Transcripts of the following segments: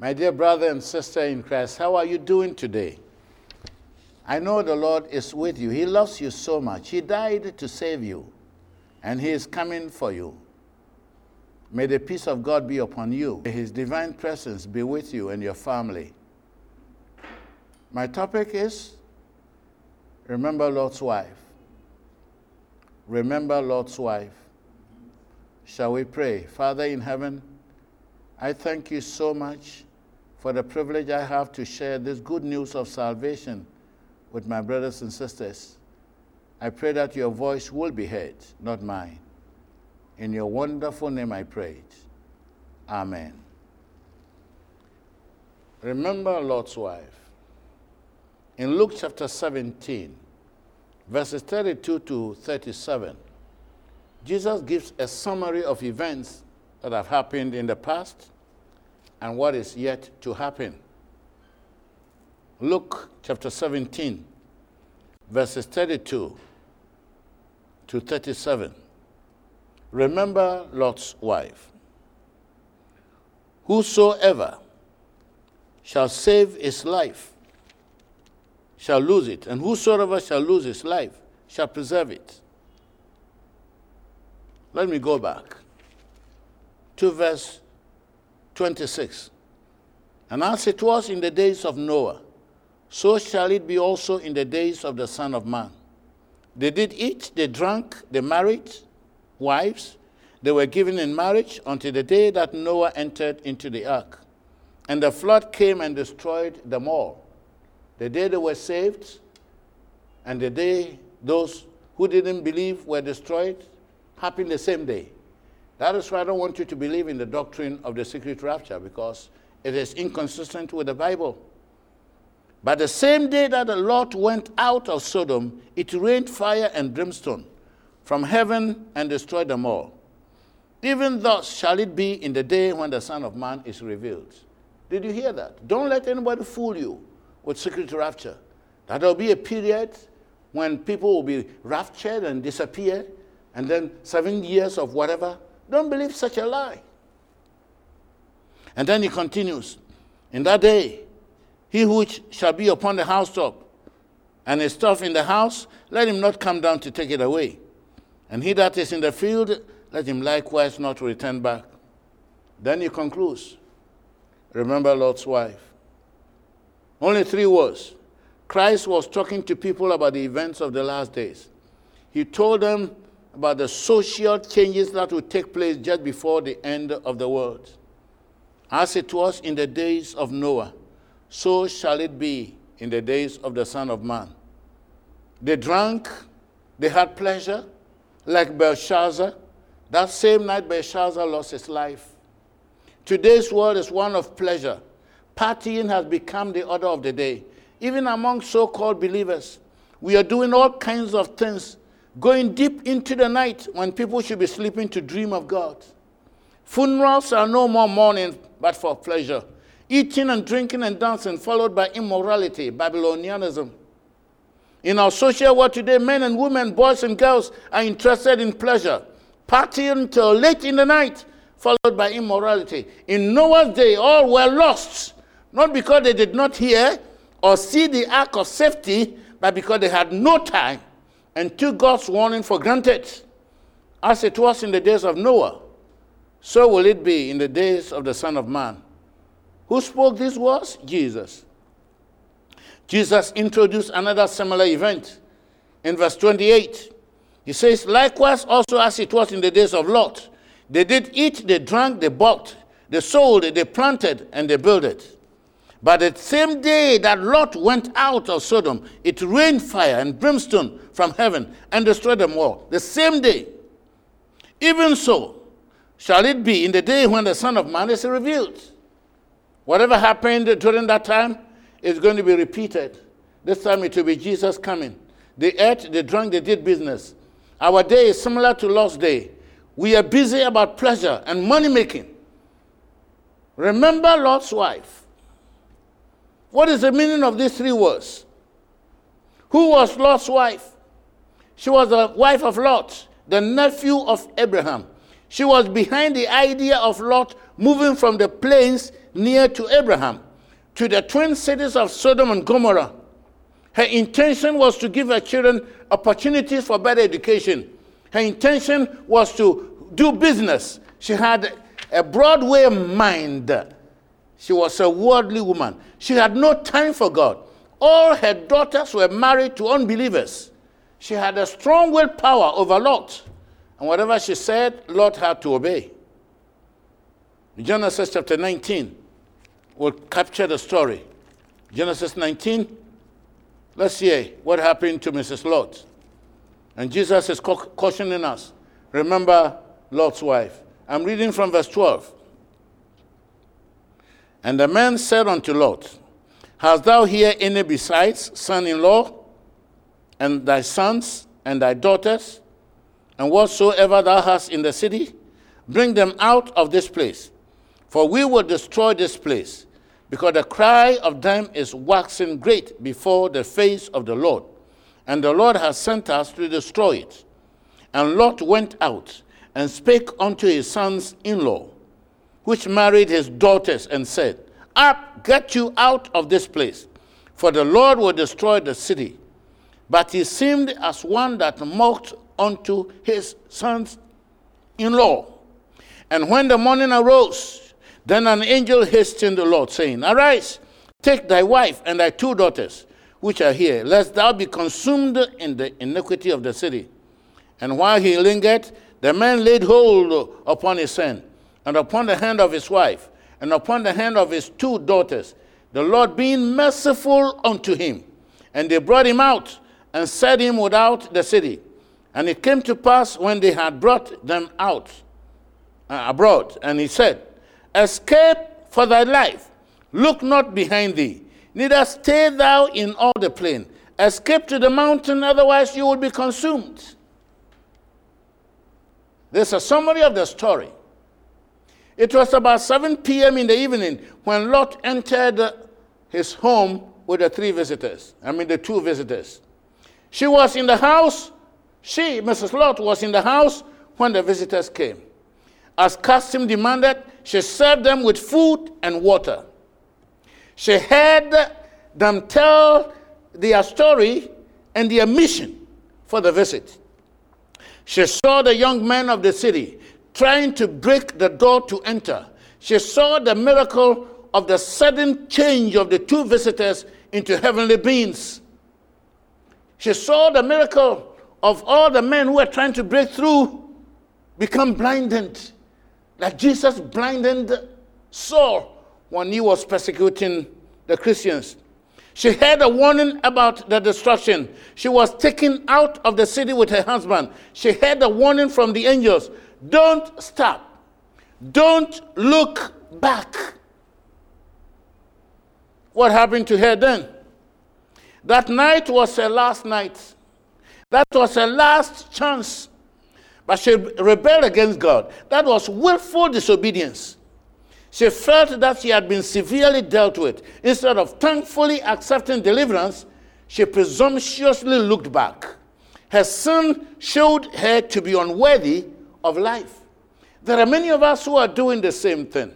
My dear brother and sister in Christ, how are you doing today? I know the Lord is with you. He loves you so much. He died to save you, and He is coming for you. May the peace of God be upon you. May His divine presence be with you and your family. My topic is Remember Lot's wife. Remember Lot's wife. Shall we pray? Father in heaven, I thank you so much for the privilege I have to share this good news of salvation with my brothers and sisters. I pray that your voice will be heard, not mine. In your wonderful name I pray. it. Amen. Remember Lot's wife. In Luke chapter 17, verses 32 to 37, Jesus gives a summary of events that have happened in the past and what is yet to happen. Luke chapter 17, verses 32 to 37. Remember Lot's wife. Whosoever shall save his life shall lose it, and whosoever shall lose his life shall preserve it. Let me go back to verse 26. And as it was in the days of Noah, so shall it be also in the days of the Son of Man. They did eat, they drank, they married wives, they were given in marriage until the day that Noah entered into the ark. And the flood came and destroyed them all. The day they were saved, and the day those who didn't believe were destroyed, happened the same day. That is why I don't want you to believe in the doctrine of the secret rapture because it is inconsistent with the Bible. But the same day that the Lord went out of Sodom, it rained fire and brimstone from heaven and destroyed them all. Even thus shall it be in the day when the Son of Man is revealed. Did you hear that? Don't let anybody fool you with secret rapture. That there will be a period when people will be raptured and disappear, and then seven years of whatever. Don't believe such a lie. And then he continues In that day, he which shall be upon the housetop, and his stuff in the house, let him not come down to take it away. And he that is in the field, let him likewise not return back. Then he concludes Remember Lot's wife. Only three words. Christ was talking to people about the events of the last days. He told them about the social changes that will take place just before the end of the world. As it was in the days of Noah, so shall it be in the days of the Son of Man. They drank, they had pleasure, like Belshazzar. That same night, Belshazzar lost his life. Today's world is one of pleasure. Partying has become the order of the day. Even among so called believers, we are doing all kinds of things, going deep into the night when people should be sleeping to dream of God. Funerals are no more mourning, but for pleasure eating and drinking and dancing, followed by immorality, Babylonianism. In our social world today, men and women, boys and girls are interested in pleasure, partying till late in the night, followed by immorality. In Noah's day, all were lost, not because they did not hear or see the ark of safety, but because they had no time and took God's warning for granted. As it was in the days of Noah, so will it be in the days of the Son of Man. Who spoke these words? Jesus. Jesus introduced another similar event in verse 28. He says, Likewise, also as it was in the days of Lot, they did eat, they drank, they bought, they sold, they planted, and they builded. But the same day that Lot went out of Sodom, it rained fire and brimstone from heaven and destroyed them all. The same day. Even so shall it be in the day when the Son of Man is revealed. Whatever happened during that time is going to be repeated. This time it will be Jesus coming. They ate, they drank, they did business. Our day is similar to Lot's day. We are busy about pleasure and money making. Remember Lot's wife. What is the meaning of these three words? Who was Lot's wife? She was the wife of Lot, the nephew of Abraham. She was behind the idea of Lot moving from the plains near to Abraham to the twin cities of Sodom and Gomorrah. Her intention was to give her children opportunities for better education. Her intention was to do business. She had a Broadway mind. She was a worldly woman. She had no time for God. All her daughters were married to unbelievers. She had a strong willpower over Lot. And whatever she said, Lot had to obey. Genesis chapter 19 will capture the story. Genesis 19, let's hear what happened to Mrs. Lot. And Jesus is cautioning us. Remember Lot's wife. I'm reading from verse 12. And the man said unto Lot, Hast thou here any besides son in law, and thy sons, and thy daughters, and whatsoever thou hast in the city? Bring them out of this place, for we will destroy this place, because the cry of them is waxing great before the face of the Lord, and the Lord has sent us to destroy it. And Lot went out and spake unto his sons in law, which married his daughters, and said, Up, get you out of this place, for the Lord will destroy the city. But he seemed as one that mocked unto his sons in law. And when the morning arose, then an angel hastened the Lord, saying, Arise, take thy wife and thy two daughters, which are here, lest thou be consumed in the iniquity of the city. And while he lingered, the man laid hold upon his hand, and upon the hand of his wife, and upon the hand of his two daughters, the Lord being merciful unto him. And they brought him out and set him without the city. And it came to pass when they had brought them out uh, abroad, and he said, Escape for thy life, look not behind thee, neither stay thou in all the plain. Escape to the mountain, otherwise you will be consumed. There's a summary of the story. It was about 7 p.m. in the evening when Lot entered his home with the three visitors. I mean, the two visitors. She was in the house, she, Mrs. Lot, was in the house when the visitors came. As custom demanded, she served them with food and water. She heard them tell their story and their mission for the visit. She saw the young men of the city trying to break the door to enter. She saw the miracle of the sudden change of the two visitors into heavenly beings. She saw the miracle of all the men who were trying to break through become blinded, like Jesus blinded Saul when he was persecuting the Christians. She heard a warning about the destruction. She was taken out of the city with her husband. She heard a warning from the angels don't stop, don't look back. What happened to her then? That night was her last night. That was her last chance. But she rebelled against God. That was willful disobedience. She felt that she had been severely dealt with. Instead of thankfully accepting deliverance, she presumptuously looked back. Her sin showed her to be unworthy of life. There are many of us who are doing the same thing.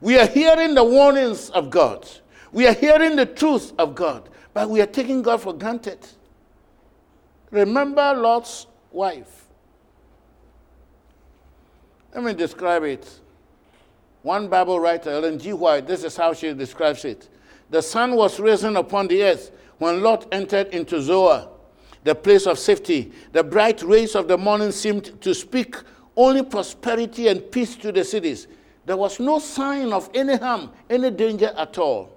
We are hearing the warnings of God, we are hearing the truth of God, but we are taking God for granted. Remember Lot's wife. Let me describe it. One Bible writer, Ellen G. White, this is how she describes it. The sun was risen upon the earth when Lot entered into Zoar, the place of safety. The bright rays of the morning seemed to speak only prosperity and peace to the cities. There was no sign of any harm, any danger at all.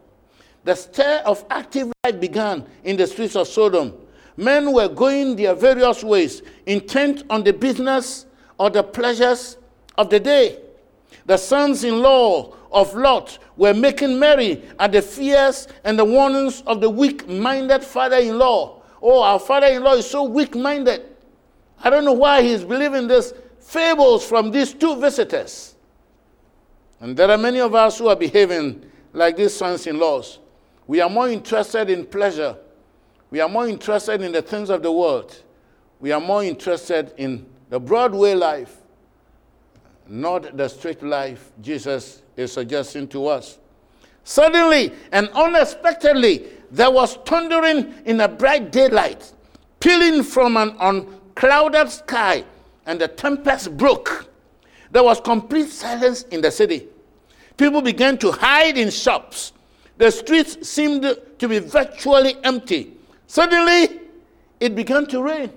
The stir of active life began in the streets of Sodom. Men were going their various ways, intent on the business or the pleasures of the day. The sons in law of Lot were making merry at the fears and the warnings of the weak minded father in law. Oh, our father in law is so weak minded. I don't know why he's believing these fables from these two visitors. And there are many of us who are behaving like these sons in laws. We are more interested in pleasure. We are more interested in the things of the world. We are more interested in the Broadway life not the straight life Jesus is suggesting to us. Suddenly and unexpectedly, there was thundering in a bright daylight, pealing from an unclouded sky, and the tempest broke. There was complete silence in the city. People began to hide in shops. The streets seemed to be virtually empty. Suddenly, it began to rain,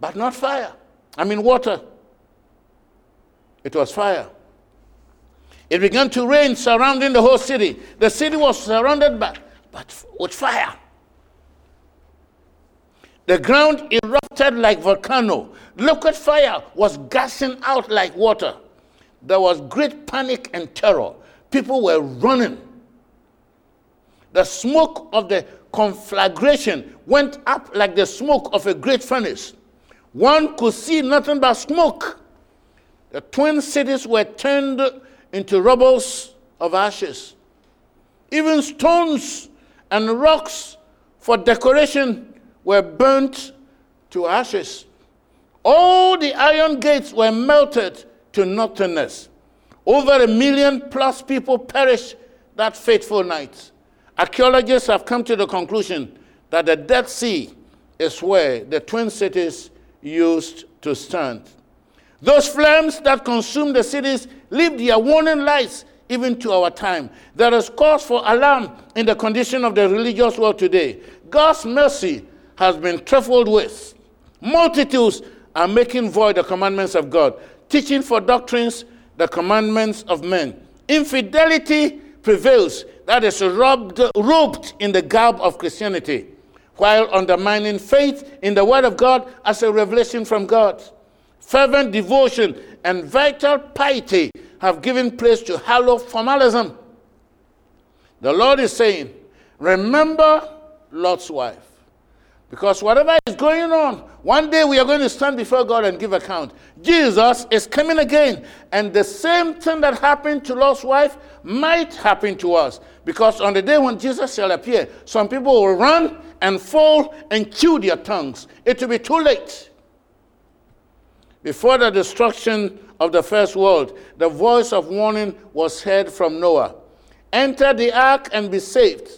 but not fire. I mean, water. It was fire. It began to rain surrounding the whole city. The city was surrounded by, but with fire. The ground erupted like volcano. Liquid fire was gushing out like water. There was great panic and terror. People were running. The smoke of the conflagration went up like the smoke of a great furnace. One could see nothing but smoke. The twin cities were turned into rubbles of ashes. Even stones and rocks for decoration were burnt to ashes. All the iron gates were melted to nothingness. Over a million plus people perished that fateful night. Archaeologists have come to the conclusion that the Dead Sea is where the twin cities used to stand. Those flames that consumed the cities leave their warning lights even to our time. There is cause for alarm in the condition of the religious world today. God's mercy has been trifled with. Multitudes are making void the commandments of God, teaching for doctrines the commandments of men. Infidelity prevails, that is robed, robed in the garb of Christianity, while undermining faith in the Word of God as a revelation from God. Fervent devotion and vital piety have given place to hollow formalism. The Lord is saying, Remember Lot's wife. Because whatever is going on, one day we are going to stand before God and give account. Jesus is coming again. And the same thing that happened to Lot's wife might happen to us. Because on the day when Jesus shall appear, some people will run and fall and chew their tongues. It will be too late. Before the destruction of the first world, the voice of warning was heard from Noah Enter the ark and be saved.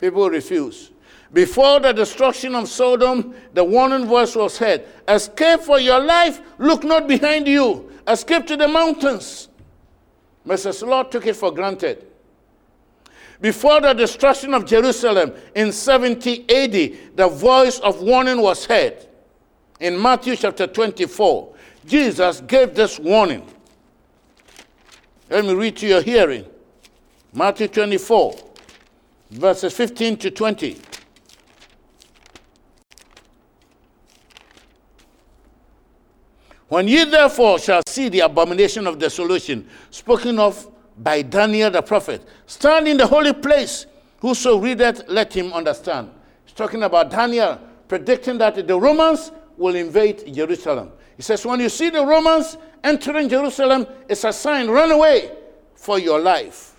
People refuse. Before the destruction of Sodom, the warning voice was heard Escape for your life, look not behind you, escape to the mountains. Mrs. Lot took it for granted. Before the destruction of Jerusalem in 70 AD, the voice of warning was heard. In Matthew chapter 24, Jesus gave this warning. Let me read to your hearing. Matthew 24, verses 15 to 20. When ye therefore shall see the abomination of desolation spoken of by Daniel the prophet, stand in the holy place, whoso readeth, let him understand. He's talking about Daniel predicting that the Romans will invade Jerusalem. He says, when you see the Romans entering Jerusalem, it's a sign, run away for your life.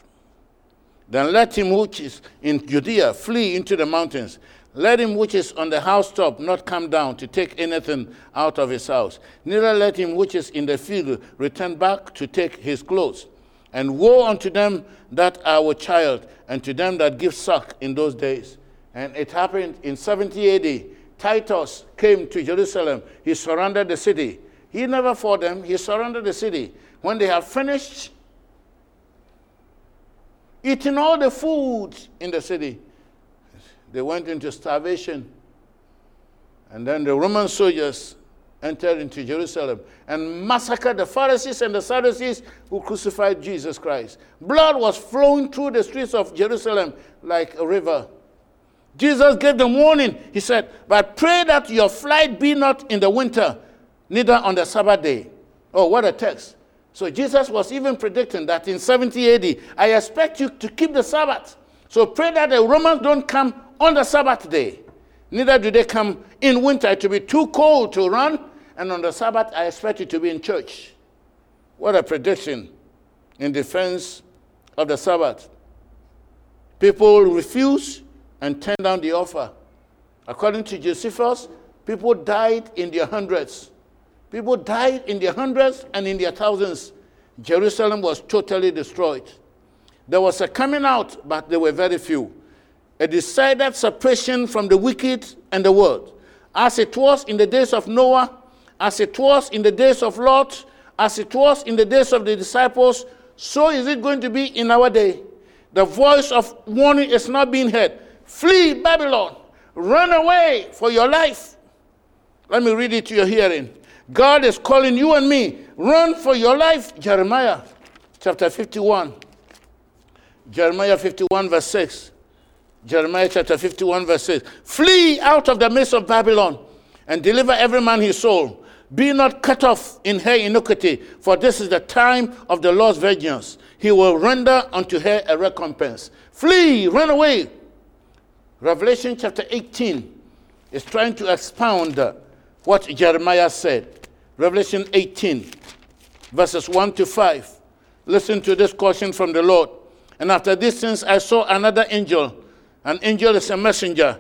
Then let him which is in Judea flee into the mountains. Let him which is on the housetop not come down to take anything out of his house. Neither let him which is in the field return back to take his clothes. And woe unto them that are with child, and to them that give suck in those days. And it happened in 70 AD. Titus came to Jerusalem. He surrounded the city. He never fought them, he surrounded the city. When they had finished eating all the food in the city, they went into starvation. And then the Roman soldiers entered into Jerusalem and massacred the Pharisees and the Sadducees who crucified Jesus Christ. Blood was flowing through the streets of Jerusalem like a river. Jesus gave them warning. He said, But pray that your flight be not in the winter, neither on the Sabbath day. Oh, what a text. So Jesus was even predicting that in 70 AD, I expect you to keep the Sabbath. So pray that the Romans don't come on the Sabbath day. Neither do they come in winter. It will be too cold to run. And on the Sabbath, I expect you to be in church. What a prediction in defense of the Sabbath. People refuse and turn down the offer. According to Josephus, people died in their hundreds People died in their hundreds and in their thousands. Jerusalem was totally destroyed. There was a coming out, but there were very few. A decided separation from the wicked and the world, as it was in the days of Noah, as it was in the days of Lot, as it was in the days of the disciples, so is it going to be in our day. The voice of warning is not being heard. Flee Babylon. Run away for your life. Let me read it to your hearing. God is calling you and me. Run for your life. Jeremiah chapter 51. Jeremiah 51, verse 6. Jeremiah chapter 51, verse 6. Flee out of the midst of Babylon and deliver every man his soul. Be not cut off in her iniquity, for this is the time of the Lord's vengeance. He will render unto her a recompense. Flee, run away. Revelation chapter 18 is trying to expound uh, what Jeremiah said. Revelation 18, verses 1 to 5. Listen to this caution from the Lord. And after these things, I saw another angel. An angel is a messenger.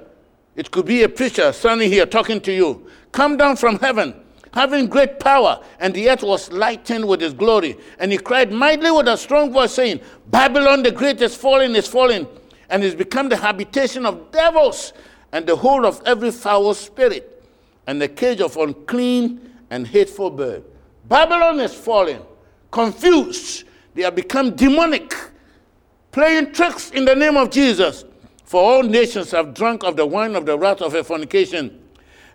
It could be a preacher standing here talking to you. Come down from heaven, having great power, and the earth was lightened with his glory. And he cried mightily with a strong voice, saying, Babylon the great is fallen, is fallen, and is become the habitation of devils, and the hold of every foul spirit, and the cage of unclean and hateful bird. Babylon is fallen, confused. They have become demonic playing tricks in the name of Jesus. For all nations have drunk of the wine of the wrath of her fornication,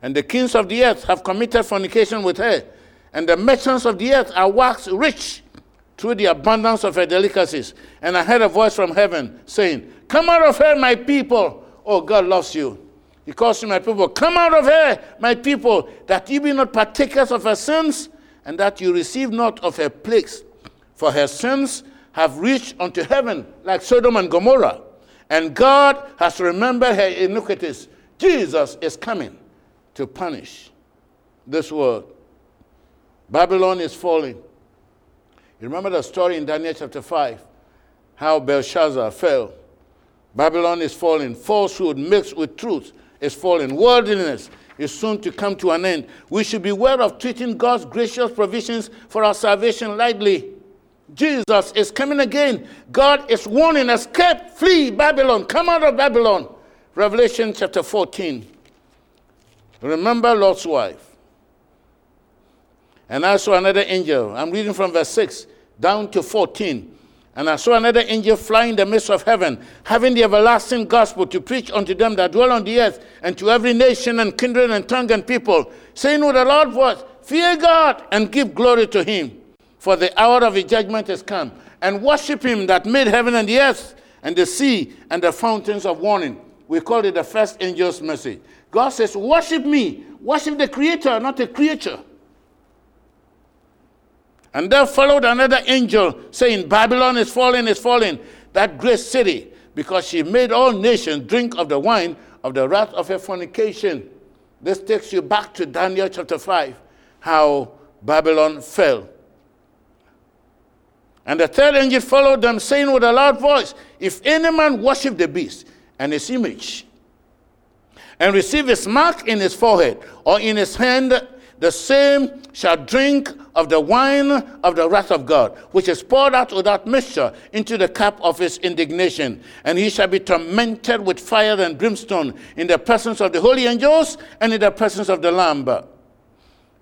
and the kings of the earth have committed fornication with her, and the merchants of the earth are waxed rich through the abundance of her delicacies. And I heard a voice from heaven saying, Come out of her, my people. Oh, God loves you. He calls to my people, Come out of her, my people, that you be not partakers of her sins, and that you receive not of her plagues. For her sins have reached unto heaven like Sodom and Gomorrah, and God has remembered her iniquities. Jesus is coming to punish this world. Babylon is falling. You remember the story in Daniel chapter 5 how Belshazzar fell. Babylon is falling. Falsehood mixed with truth is falling. Worldliness is soon to come to an end. We should beware of treating God's gracious provisions for our salvation lightly. Jesus is coming again. God is warning, escape, flee Babylon, come out of Babylon. Revelation chapter 14. Remember Lot's wife. And I saw another angel. I'm reading from verse 6 down to 14. And I saw another angel fly in the midst of heaven, having the everlasting gospel to preach unto them that dwell on the earth, and to every nation and kindred and tongue and people, saying with a loud voice, Fear God and give glory to him for the hour of his judgment is come, and worship him that made heaven and the earth and the sea and the fountains of warning. We call it the first angel's message. God says, Worship me, worship the creator, not the creature. And there followed another angel saying, Babylon is falling, is falling, that great city, because she made all nations drink of the wine of the wrath of her fornication. This takes you back to Daniel chapter 5, how Babylon fell. And the third angel followed them, saying with a loud voice, If any man worship the beast and his image, and receive his mark in his forehead or in his hand, the same shall drink of the wine of the wrath of God, which is poured out without mixture into the cup of his indignation. And he shall be tormented with fire and brimstone in the presence of the holy angels and in the presence of the Lamb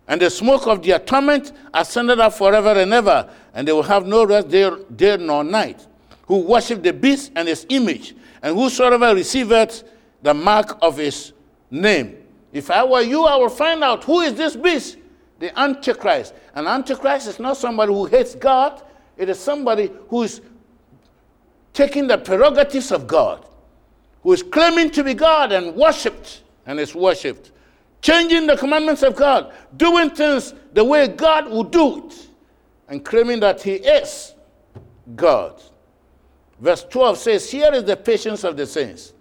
and the smoke of their torment ascended up forever and ever, and they will have no rest day, day nor night, who worship the beast and his image, and whosoever receiveth the mark of his name. If I were you, I would find out who is this beast, the Antichrist. And Antichrist is not somebody who hates God, it is somebody who is taking the prerogatives of God, who is claiming to be God and worshipped and is worshipped changing the commandments of God, doing things the way God would do it, and claiming that He is God. Verse 12 says, Here is the patience of the saints.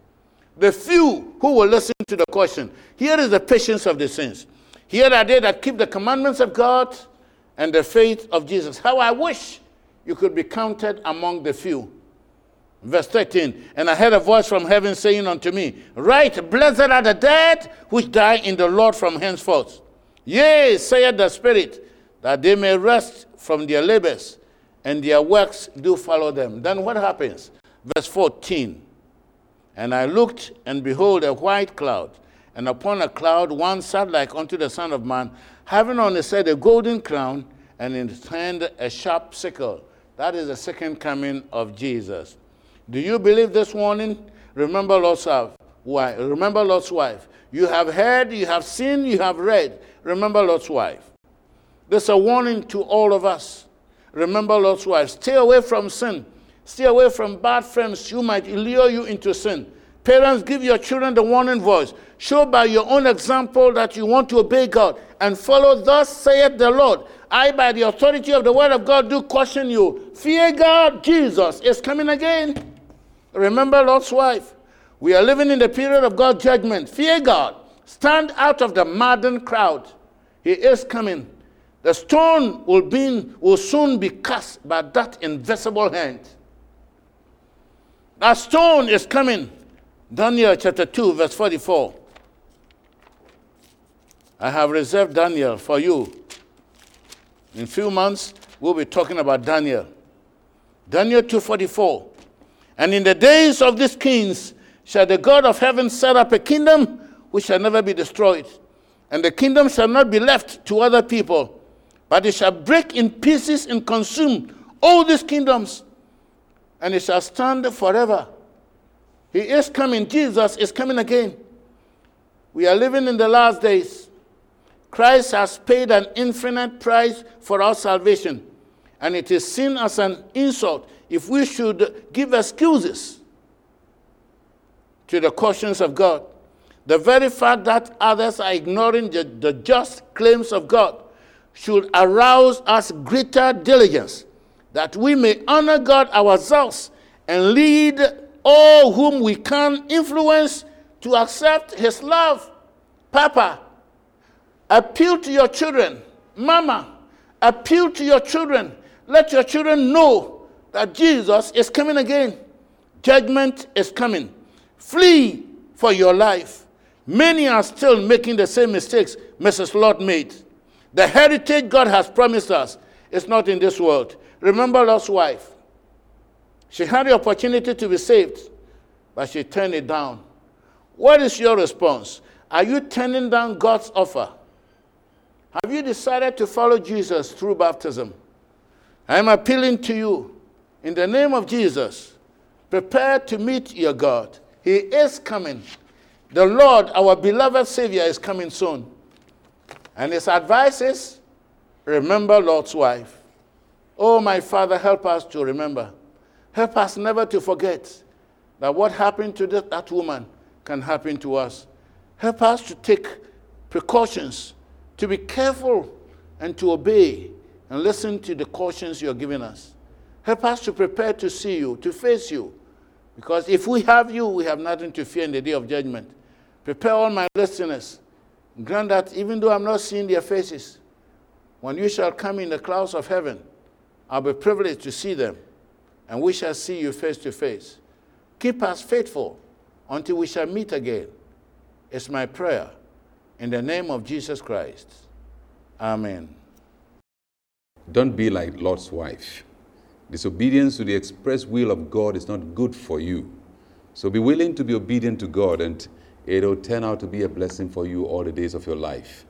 The few who will listen to the question, here is the patience of the saints. Here are they that keep the commandments of God and the faith of Jesus. How I wish you could be counted among the few. Verse 13, and I heard a voice from heaven saying unto me, Write, blessed are the dead which die in the Lord from henceforth. Yea, saith the Spirit, that they may rest from their labors, and their works do follow them. Then what happens? Verse 14. And I looked, and behold, a white cloud, and upon a cloud one sat like unto the Son of Man, having on his head a golden crown, and in his hand a sharp sickle. That is the second coming of Jesus. Do you believe this warning? Remember Lot's wife. Remember Lot's wife. You have heard, you have seen, you have read. Remember Lot's wife. This is a warning to all of us. Remember Lot's wife. Stay away from sin. Stay away from bad friends who might lure you into sin. Parents, give your children the warning voice. Show by your own example that you want to obey God and follow, thus saith the Lord. I, by the authority of the word of God, do caution you. Fear God, Jesus is coming again. Remember Lot's wife. We are living in the period of God's judgment. Fear God. Stand out of the maddened crowd. He is coming. The stone will, be, will soon be cast by that invisible hand. That stone is coming. Daniel chapter 2, verse 44. I have reserved Daniel for you. In a few months, we'll be talking about Daniel. Daniel 2:44. And in the days of these kings shall the God of heaven set up a kingdom which shall never be destroyed, and the kingdom shall not be left to other people, but it shall break in pieces and consume all these kingdoms, and it shall stand forever. He is coming. Jesus is coming again. We are living in the last days. Christ has paid an infinite price for our salvation, and it is seen as an insult if we should give excuses to the cautions of God. The very fact that others are ignoring the, the just claims of God should arouse us greater diligence that we may honor God ourselves and lead all whom we can influence to accept His love. Papa, appeal to your children. Mama, appeal to your children. Let your children know that Jesus is coming again. Judgment is coming. Flee for your life. Many are still making the same mistakes Mrs. Lot made. The heritage God has promised us is not in this world. Remember Lot's wife. She had the opportunity to be saved, but she turned it down. What is your response? Are you turning down God's offer? Have you decided to follow Jesus through baptism? I am appealing to you in the name of Jesus. Prepare to meet your God. He is coming. The Lord, our beloved Savior, is coming soon. And his advice is remember Lot's wife. Oh, my Father, help us to remember. Help us never to forget that what happened to that, that woman can happen to us. Help us to take precautions, to be careful, and to obey and listen to the cautions you're giving us. Help us to prepare to see you, to face you. Because if we have you, we have nothing to fear in the day of judgment. Prepare all my listeners. Grant that even though I'm not seeing their faces, when you shall come in the clouds of heaven, I'll be privileged to see them and we shall see you face to face. Keep us faithful until we shall meet again. It's my prayer. In the name of Jesus Christ. Amen. Don't be like Lot's wife. Disobedience to the express will of God is not good for you. So be willing to be obedient to God, and it'll turn out to be a blessing for you all the days of your life.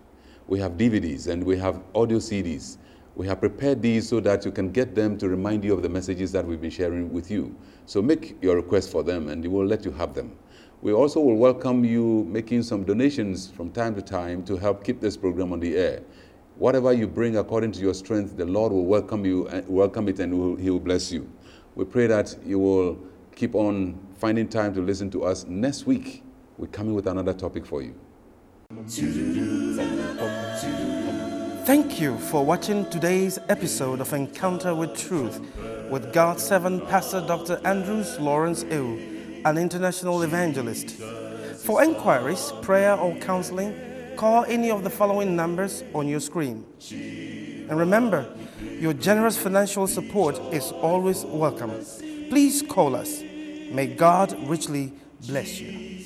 We have DVDs and we have audio CDs we have prepared these so that you can get them to remind you of the messages that we've been sharing with you. So make your request for them and we will let you have them. We also will welcome you making some donations from time to time to help keep this program on the air. Whatever you bring according to your strength, the Lord will welcome you, uh, welcome it, and He will bless you. We pray that you will keep on finding time to listen to us. Next week, we're coming with another topic for you. Thank you for watching today's episode of Encounter with Truth with God's servant Pastor Dr. Andrews Lawrence Ew, an international evangelist. For inquiries, prayer, or counseling, call any of the following numbers on your screen. And remember, your generous financial support is always welcome. Please call us. May God richly bless you.